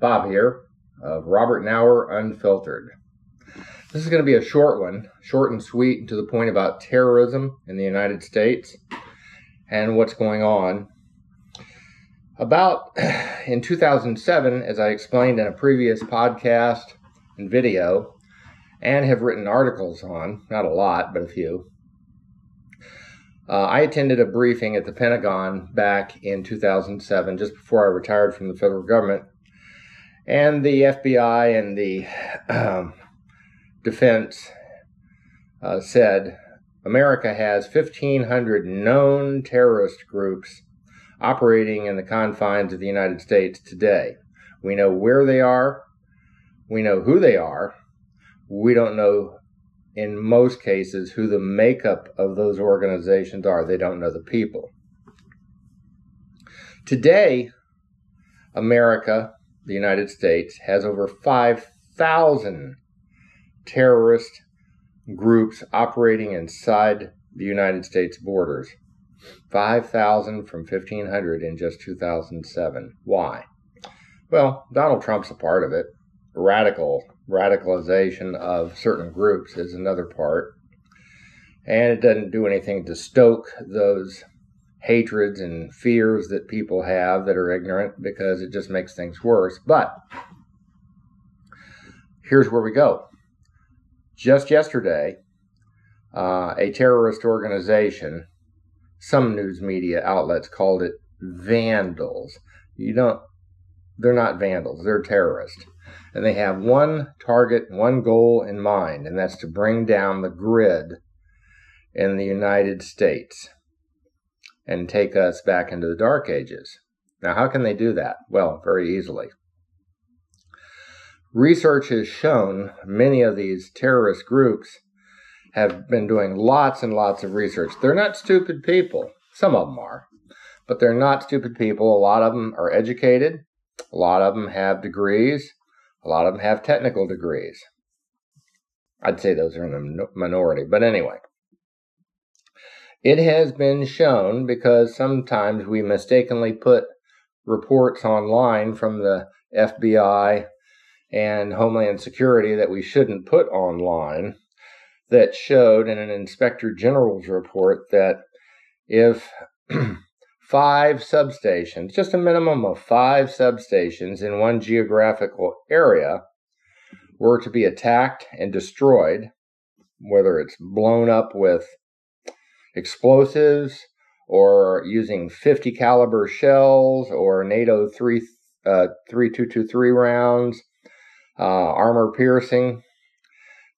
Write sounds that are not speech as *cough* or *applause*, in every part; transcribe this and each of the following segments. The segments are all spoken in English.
Bob here of Robert Nauer Unfiltered. This is going to be a short one, short and sweet, and to the point about terrorism in the United States and what's going on. About *sighs* in 2007, as I explained in a previous podcast and video, and have written articles on, not a lot, but a few. Uh, I attended a briefing at the Pentagon back in 2007, just before I retired from the federal government. And the FBI and the um, defense uh, said America has 1,500 known terrorist groups operating in the confines of the United States today. We know where they are, we know who they are, we don't know in most cases who the makeup of those organizations are. They don't know the people. Today, America, the United States, has over 5,000 terrorist groups operating inside the United States borders. 5,000 from 1,500 in just 2007. Why? Well, Donald Trump's a part of it. Radical radicalization of certain groups is another part. And it doesn't do anything to stoke those hatreds and fears that people have that are ignorant because it just makes things worse. But here's where we go. Just yesterday, uh, a terrorist organization, some news media outlets called it vandals. You don't, they're not vandals, they're terrorists and they have one target, one goal in mind, and that's to bring down the grid in the United States and take us back into the Dark Ages. Now, how can they do that? Well, very easily. Research has shown many of these terrorist groups have been doing lots and lots of research. They're not stupid people. Some of them are, but they're not stupid people. A lot of them are educated. A lot of them have degrees. A lot of them have technical degrees. I'd say those are in the minority, but anyway. It has been shown because sometimes we mistakenly put reports online from the FBI and Homeland Security that we shouldn't put online that showed in an inspector general's report that if *clears throat* five substations, just a minimum of five substations in one geographical area, were to be attacked and destroyed, whether it's blown up with explosives or using 50 caliber shells or NATO 3 uh, 3223 rounds, uh, armor piercing,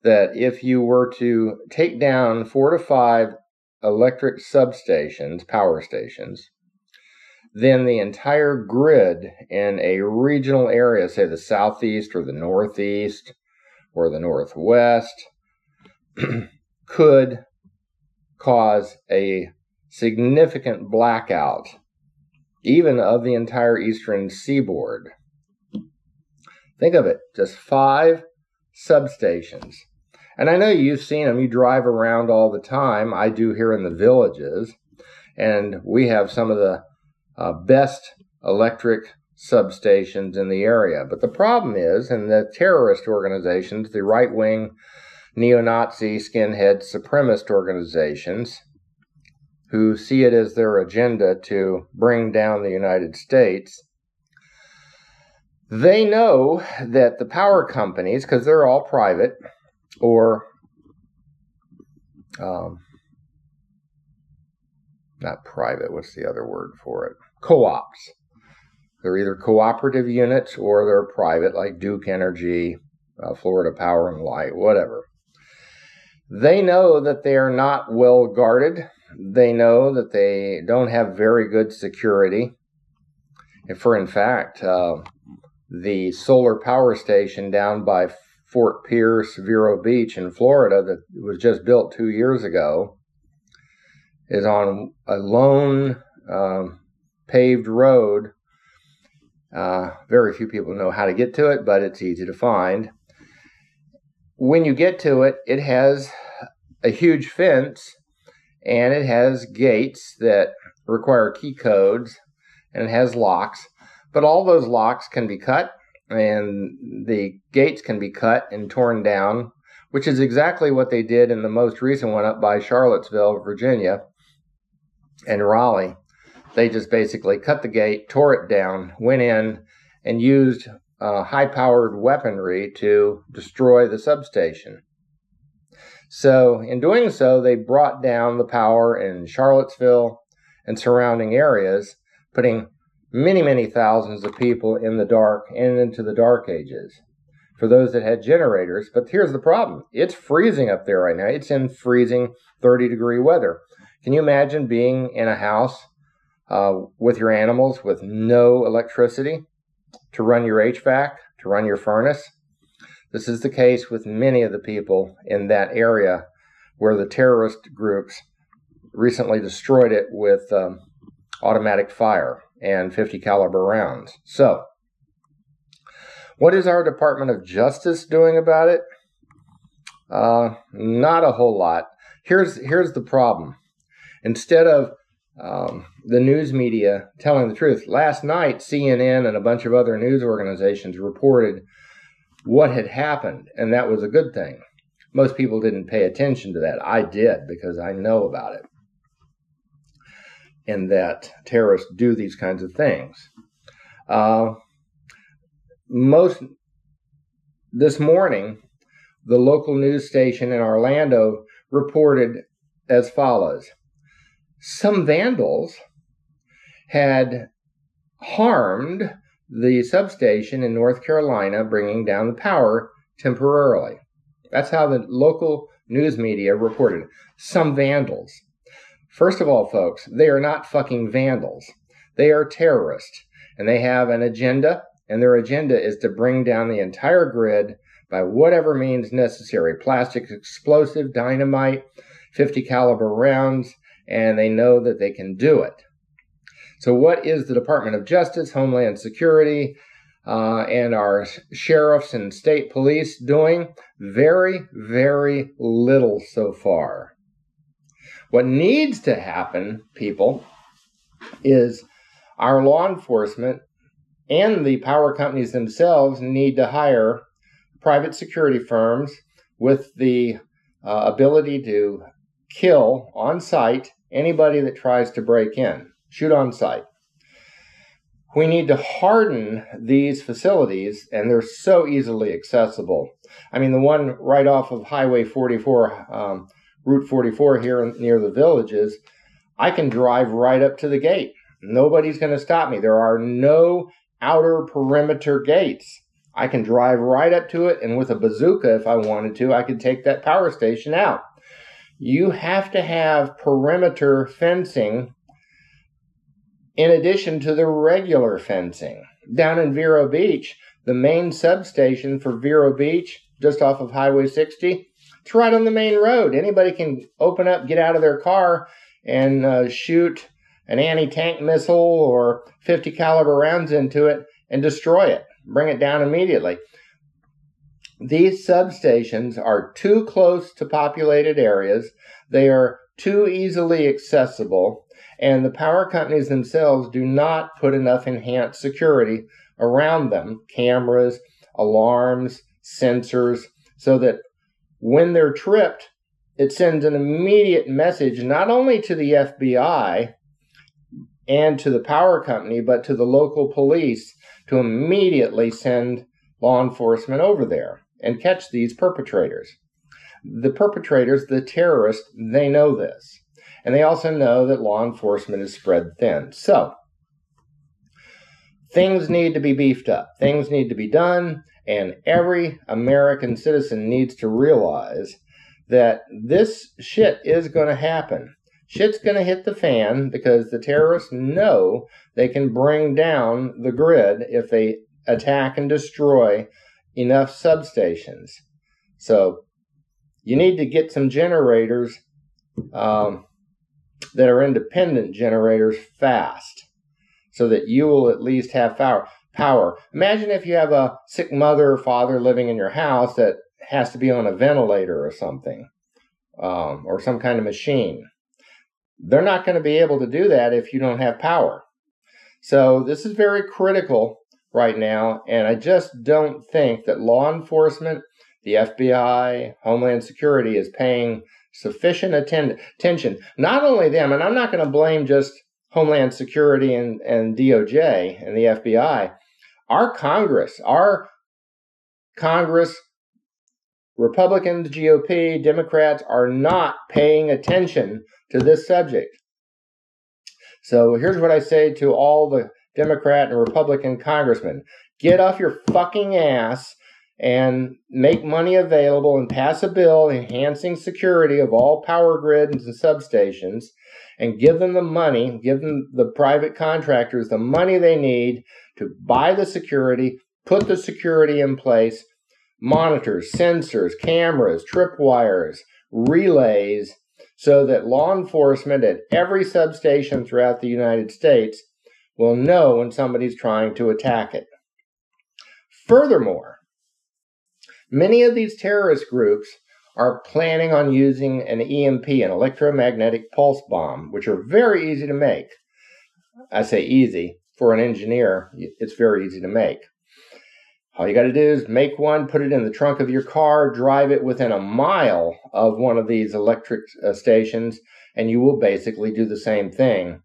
that if you were to take down four to five electric substations, power stations, then the entire grid in a regional area, say the southeast or the northeast or the northwest, *clears throat* could cause a significant blackout, even of the entire eastern seaboard. Think of it just five substations. And I know you've seen them, you drive around all the time. I do here in the villages. And we have some of the uh, best electric substations in the area. But the problem is, in the terrorist organizations, the right wing neo Nazi skinhead supremacist organizations, who see it as their agenda to bring down the United States, they know that the power companies, because they're all private, or um, not private, what's the other word for it? Co ops. They're either cooperative units or they're private, like Duke Energy, uh, Florida Power and Light, whatever. They know that they are not well guarded. They know that they don't have very good security. For in fact, uh, the solar power station down by Fort Pierce, Vero Beach in Florida, that was just built two years ago, is on a lone um, paved road. Uh, very few people know how to get to it, but it's easy to find. When you get to it, it has a huge fence and it has gates that require key codes and it has locks. But all those locks can be cut and the gates can be cut and torn down, which is exactly what they did in the most recent one up by Charlottesville, Virginia, and Raleigh. They just basically cut the gate, tore it down, went in, and used uh, high powered weaponry to destroy the substation. So, in doing so, they brought down the power in Charlottesville and surrounding areas, putting many, many thousands of people in the dark and into the dark ages for those that had generators. But here's the problem it's freezing up there right now. It's in freezing 30 degree weather. Can you imagine being in a house uh, with your animals with no electricity to run your HVAC, to run your furnace? This is the case with many of the people in that area where the terrorist groups recently destroyed it with um, automatic fire and 50 caliber rounds. So, what is our Department of Justice doing about it? Uh, not a whole lot. Here's here's the problem. Instead of um, the news media telling the truth, last night CNN and a bunch of other news organizations reported what had happened, and that was a good thing. Most people didn't pay attention to that. I did because I know about it. And that terrorists do these kinds of things. Uh, most this morning, the local news station in Orlando reported as follows Some vandals had harmed the substation in North Carolina, bringing down the power temporarily. That's how the local news media reported. Some vandals. First of all, folks, they are not fucking vandals. They are terrorists, and they have an agenda, and their agenda is to bring down the entire grid by whatever means necessary plastic explosive, dynamite, 50 caliber rounds, and they know that they can do it. So, what is the Department of Justice, Homeland Security, uh, and our sheriffs and state police doing? Very, very little so far. What needs to happen, people, is our law enforcement and the power companies themselves need to hire private security firms with the uh, ability to kill on site anybody that tries to break in shoot on site. We need to harden these facilities, and they're so easily accessible. I mean, the one right off of Highway 44, um, Route 44 here near the villages, I can drive right up to the gate. Nobody's going to stop me. There are no outer perimeter gates. I can drive right up to it, and with a bazooka, if I wanted to, I could take that power station out. You have to have perimeter fencing in addition to the regular fencing. Down in Vero Beach, the main substation for Vero Beach, just off of Highway 60, it's right on the main road. Anybody can open up, get out of their car, and uh, shoot an anti-tank missile or 50 caliber rounds into it and destroy it, bring it down immediately. These substations are too close to populated areas. They are too easily accessible. And the power companies themselves do not put enough enhanced security around them. Cameras, alarms, sensors so that when they're tripped, it sends an immediate message not only to the FBI and to the power company, but to the local police to immediately send law enforcement over there and catch these perpetrators. The perpetrators, the terrorists, they know this. And they also know that law enforcement is spread thin. So, things need to be beefed up, things need to be done, and every American citizen needs to realize that this shit is going to happen. Shit's going to hit the fan because the terrorists know they can bring down the grid if they attack and destroy enough substations. So you need to get some generators um, that are independent generators fast so that you will at least have power. Power. Imagine if you have a sick mother or father living in your house that has to be on a ventilator or something, um, or some kind of machine. They're not going to be able to do that if you don't have power. So this is very critical right now. And I just don't think that law enforcement, the FBI, Homeland Security is paying sufficient attend- attention. Not only them, and I'm not going to blame just Homeland Security and, and DOJ and the FBI, our Congress, our Congress, Republicans, GOP, Democrats are not paying attention to this subject. So here's what I say to all the Democrat and Republican congressmen get off your fucking ass and make money available and pass a bill enhancing security of all power grids and substations and give them the money, give them the private contractors the money they need to buy the security, put the security in place, monitors, sensors, cameras, tripwires, relays, so that law enforcement at every substation throughout the United States will know when somebody's trying to attack it. Furthermore, many of these terrorist groups are planning on using an EMP, an electromagnetic pulse bomb, which are very easy to make. I say easy. For an engineer, it's very easy to make. All you got to do is make one, put it in the trunk of your car, drive it within a mile of one of these electric uh, stations, and you will basically do the same thing.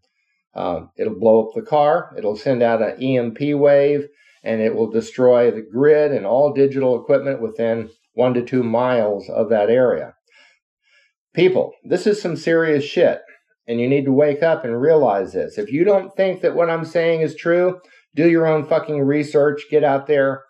Uh, it'll blow up the car, it'll send out an EMP wave, and it will destroy the grid and all digital equipment within one to two miles of that area. People, this is some serious shit, and you need to wake up and realize this. If you don't think that what I'm saying is true, do your own fucking research, get out there